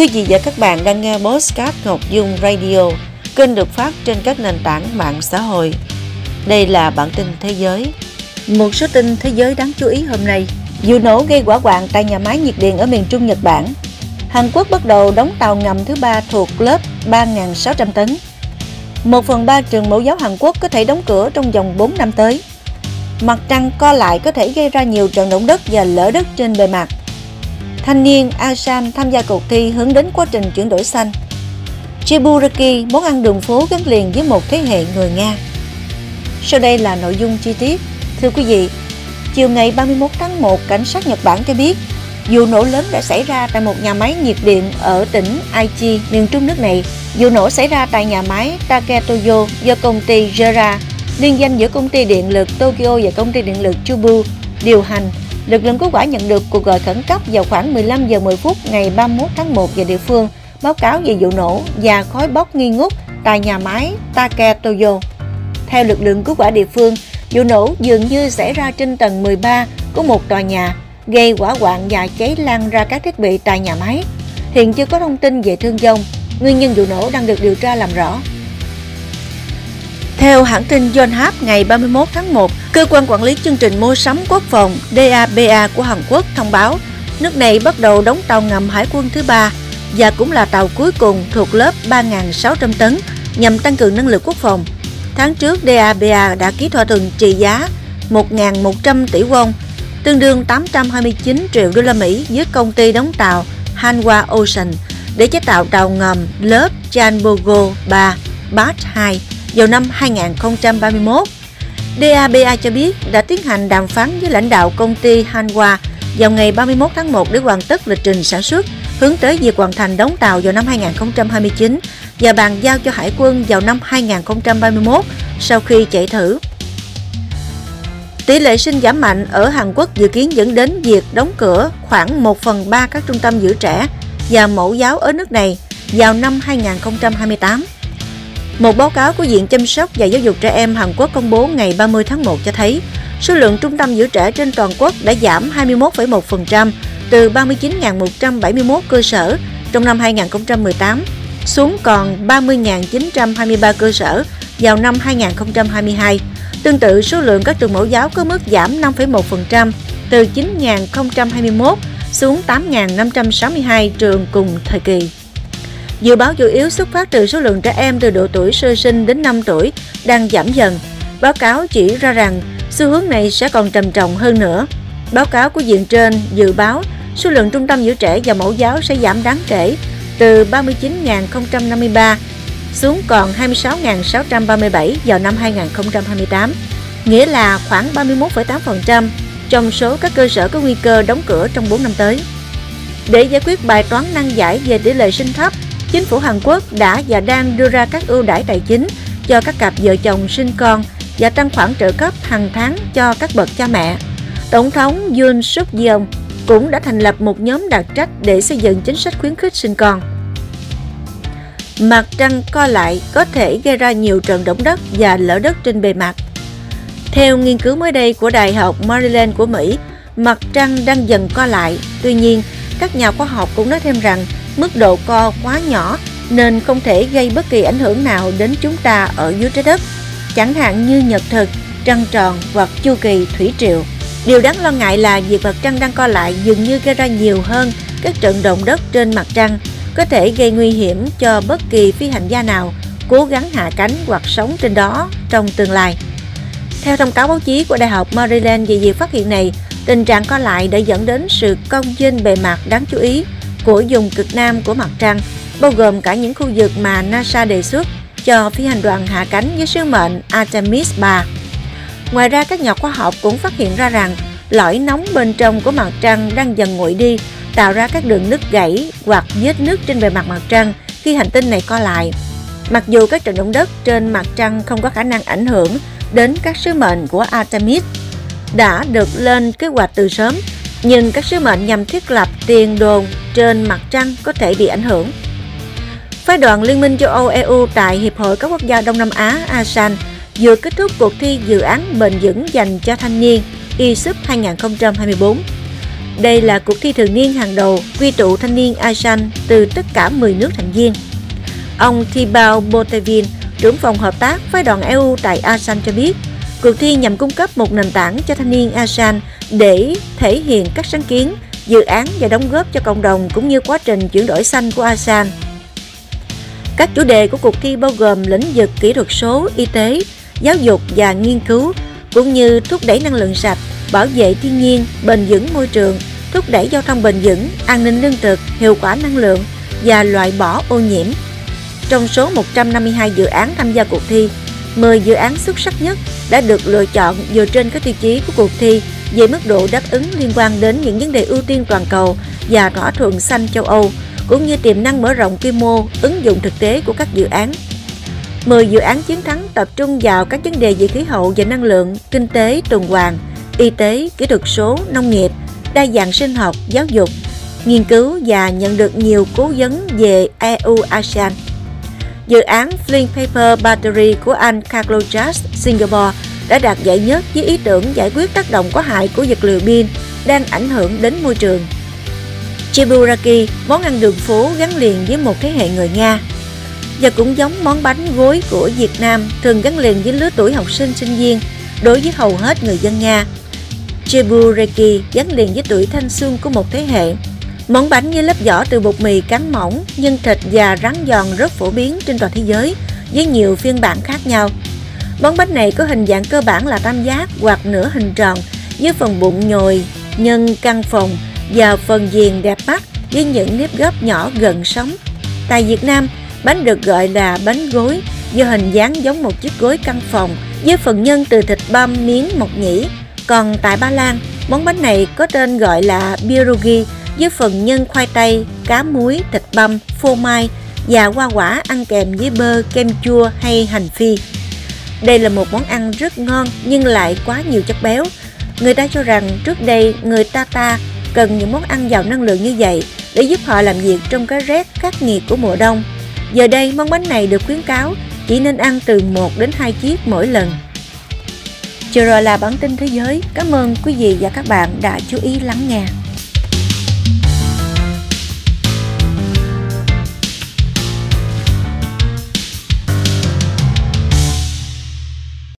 Quý vị và các bạn đang nghe Postcard Ngọc Dung Radio, kênh được phát trên các nền tảng mạng xã hội. Đây là bản tin thế giới. Một số tin thế giới đáng chú ý hôm nay. Vụ nổ gây quả hoạn tại nhà máy nhiệt điện ở miền Trung Nhật Bản. Hàn Quốc bắt đầu đóng tàu ngầm thứ ba thuộc lớp 3.600 tấn. Một phần ba trường mẫu giáo Hàn Quốc có thể đóng cửa trong vòng 4 năm tới. Mặt trăng co lại có thể gây ra nhiều trận động đất và lở đất trên bề mặt. Thanh niên Asam tham gia cuộc thi hướng đến quá trình chuyển đổi xanh. Chiburaki, món ăn đường phố gắn liền với một thế hệ người Nga. Sau đây là nội dung chi tiết. Thưa quý vị, chiều ngày 31 tháng 1, cảnh sát Nhật Bản cho biết vụ nổ lớn đã xảy ra tại một nhà máy nhiệt điện ở tỉnh Aichi, miền trung nước này. Vụ nổ xảy ra tại nhà máy Taketoyo do công ty Jera, liên danh giữa công ty điện lực Tokyo và công ty điện lực Chubu điều hành lực lượng cứu hỏa nhận được cuộc gọi khẩn cấp vào khoảng 15 giờ 10 phút ngày 31 tháng 1 giờ địa phương báo cáo về vụ nổ và khói bốc nghi ngút tại nhà máy Taketoyo. Theo lực lượng cứu hỏa địa phương, vụ nổ dường như xảy ra trên tầng 13 của một tòa nhà, gây hỏa hoạn và cháy lan ra các thiết bị tại nhà máy. Hiện chưa có thông tin về thương vong, nguyên nhân vụ nổ đang được điều tra làm rõ. Theo hãng tin Yonhap ngày 31 tháng 1, cơ quan quản lý chương trình mua sắm quốc phòng DABA của Hàn Quốc thông báo nước này bắt đầu đóng tàu ngầm hải quân thứ ba và cũng là tàu cuối cùng thuộc lớp 3.600 tấn nhằm tăng cường năng lực quốc phòng. Tháng trước, DABA đã ký thỏa thuận trị giá 1.100 tỷ won, tương đương 829 triệu đô la Mỹ với công ty đóng tàu Hanwha Ocean để chế tạo tàu ngầm lớp Chanbogo 3 Bat 2 vào năm 2031. DABA cho biết đã tiến hành đàm phán với lãnh đạo công ty Hanwha vào ngày 31 tháng 1 để hoàn tất lịch trình sản xuất, hướng tới việc hoàn thành đóng tàu vào năm 2029 và bàn giao cho Hải quân vào năm 2031 sau khi chạy thử. Tỷ lệ sinh giảm mạnh ở Hàn Quốc dự kiến dẫn đến việc đóng cửa khoảng 1 phần 3 các trung tâm giữ trẻ và mẫu giáo ở nước này vào năm 2028. Một báo cáo của Viện Chăm sóc và Giáo dục Trẻ Em Hàn Quốc công bố ngày 30 tháng 1 cho thấy số lượng trung tâm giữ trẻ trên toàn quốc đã giảm 21,1% từ 39.171 cơ sở trong năm 2018 xuống còn 30.923 cơ sở vào năm 2022. Tương tự, số lượng các trường mẫu giáo có mức giảm 5,1% từ 9.021 xuống 8.562 trường cùng thời kỳ. Dự báo chủ yếu xuất phát từ số lượng trẻ em từ độ tuổi sơ sinh đến 5 tuổi đang giảm dần. Báo cáo chỉ ra rằng xu hướng này sẽ còn trầm trọng hơn nữa. Báo cáo của diện trên dự báo số lượng trung tâm giữ trẻ và mẫu giáo sẽ giảm đáng kể từ 39.053 xuống còn 26.637 vào năm 2028, nghĩa là khoảng 31,8% trong số các cơ sở có nguy cơ đóng cửa trong 4 năm tới. Để giải quyết bài toán năng giải về tỷ lệ sinh thấp, chính phủ Hàn Quốc đã và đang đưa ra các ưu đãi tài chính cho các cặp vợ chồng sinh con và tăng khoản trợ cấp hàng tháng cho các bậc cha mẹ. Tổng thống Yoon suk yeol cũng đã thành lập một nhóm đặc trách để xây dựng chính sách khuyến khích sinh con. Mặt trăng co lại có thể gây ra nhiều trận động đất và lở đất trên bề mặt. Theo nghiên cứu mới đây của Đại học Maryland của Mỹ, mặt trăng đang dần co lại. Tuy nhiên, các nhà khoa học cũng nói thêm rằng mức độ co quá nhỏ nên không thể gây bất kỳ ảnh hưởng nào đến chúng ta ở dưới trái đất, chẳng hạn như nhật thực, trăng tròn hoặc chu kỳ thủy triều. Điều đáng lo ngại là việc mặt trăng đang co lại dường như gây ra nhiều hơn các trận động đất trên mặt trăng, có thể gây nguy hiểm cho bất kỳ phi hành gia nào cố gắng hạ cánh hoặc sống trên đó trong tương lai. Theo thông cáo báo chí của Đại học Maryland về việc phát hiện này, tình trạng co lại đã dẫn đến sự cong trên bề mặt đáng chú ý của vùng cực nam của mặt trăng, bao gồm cả những khu vực mà NASA đề xuất cho phi hành đoàn hạ cánh với sứ mệnh Artemis 3. Ngoài ra, các nhà khoa học cũng phát hiện ra rằng lõi nóng bên trong của mặt trăng đang dần nguội đi, tạo ra các đường nứt gãy hoặc vết nứt trên bề mặt mặt trăng khi hành tinh này co lại. Mặc dù các trận động đất trên mặt trăng không có khả năng ảnh hưởng đến các sứ mệnh của Artemis đã được lên kế hoạch từ sớm, nhưng các sứ mệnh nhằm thiết lập tiền đồn trên mặt trăng có thể bị ảnh hưởng. Phái đoàn Liên minh châu Âu EU tại Hiệp hội các quốc gia Đông Nam Á ASEAN vừa kết thúc cuộc thi dự án bền vững dành cho thanh niên ISUP 2024. Đây là cuộc thi thường niên hàng đầu quy tụ thanh niên ASEAN từ tất cả 10 nước thành viên. Ông Thibaut Botevin, trưởng phòng hợp tác Phái đoàn EU tại ASEAN cho biết, cuộc thi nhằm cung cấp một nền tảng cho thanh niên ASEAN để thể hiện các sáng kiến, dự án và đóng góp cho cộng đồng cũng như quá trình chuyển đổi xanh của ASEAN. Các chủ đề của cuộc thi bao gồm lĩnh vực kỹ thuật số, y tế, giáo dục và nghiên cứu, cũng như thúc đẩy năng lượng sạch, bảo vệ thiên nhiên, bền vững môi trường, thúc đẩy giao thông bền vững, an ninh lương thực, hiệu quả năng lượng và loại bỏ ô nhiễm. Trong số 152 dự án tham gia cuộc thi, 10 dự án xuất sắc nhất đã được lựa chọn dựa trên các tiêu chí của cuộc thi về mức độ đáp ứng liên quan đến những vấn đề ưu tiên toàn cầu và thỏa thuận xanh châu Âu, cũng như tiềm năng mở rộng quy mô, ứng dụng thực tế của các dự án. 10 dự án chiến thắng tập trung vào các vấn đề về khí hậu và năng lượng, kinh tế, tuần hoàn, y tế, kỹ thuật số, nông nghiệp, đa dạng sinh học, giáo dục, nghiên cứu và nhận được nhiều cố vấn về EU-ASEAN. Dự án Flint Paper Battery của anh Carlo Jazz Singapore đã đạt giải nhất với ý tưởng giải quyết tác động có hại của vật liệu pin đang ảnh hưởng đến môi trường. Chiburaki, món ăn đường phố gắn liền với một thế hệ người Nga. Và cũng giống món bánh gối của Việt Nam thường gắn liền với lứa tuổi học sinh sinh viên đối với hầu hết người dân Nga. Chiburaki gắn liền với tuổi thanh xuân của một thế hệ. Món bánh với lớp vỏ từ bột mì cán mỏng, nhân thịt và rắn giòn rất phổ biến trên toàn thế giới với nhiều phiên bản khác nhau. Món bánh này có hình dạng cơ bản là tam giác hoặc nửa hình tròn với phần bụng nhồi, nhân căn phòng và phần viền đẹp mắt với những nếp gấp nhỏ gần sống. Tại Việt Nam, bánh được gọi là bánh gối do hình dáng giống một chiếc gối căn phòng với phần nhân từ thịt băm miếng mộc nhĩ. Còn tại Ba Lan, món bánh này có tên gọi là pierogi với phần nhân khoai tây, cá muối, thịt băm, phô mai và hoa quả ăn kèm với bơ, kem chua hay hành phi. Đây là một món ăn rất ngon nhưng lại quá nhiều chất béo. Người ta cho rằng trước đây người ta ta cần những món ăn giàu năng lượng như vậy để giúp họ làm việc trong cái rét khắc nghiệt của mùa đông. Giờ đây món bánh này được khuyến cáo chỉ nên ăn từ 1 đến 2 chiếc mỗi lần. Vừa rồi là bản tin thế giới. Cảm ơn quý vị và các bạn đã chú ý lắng nghe.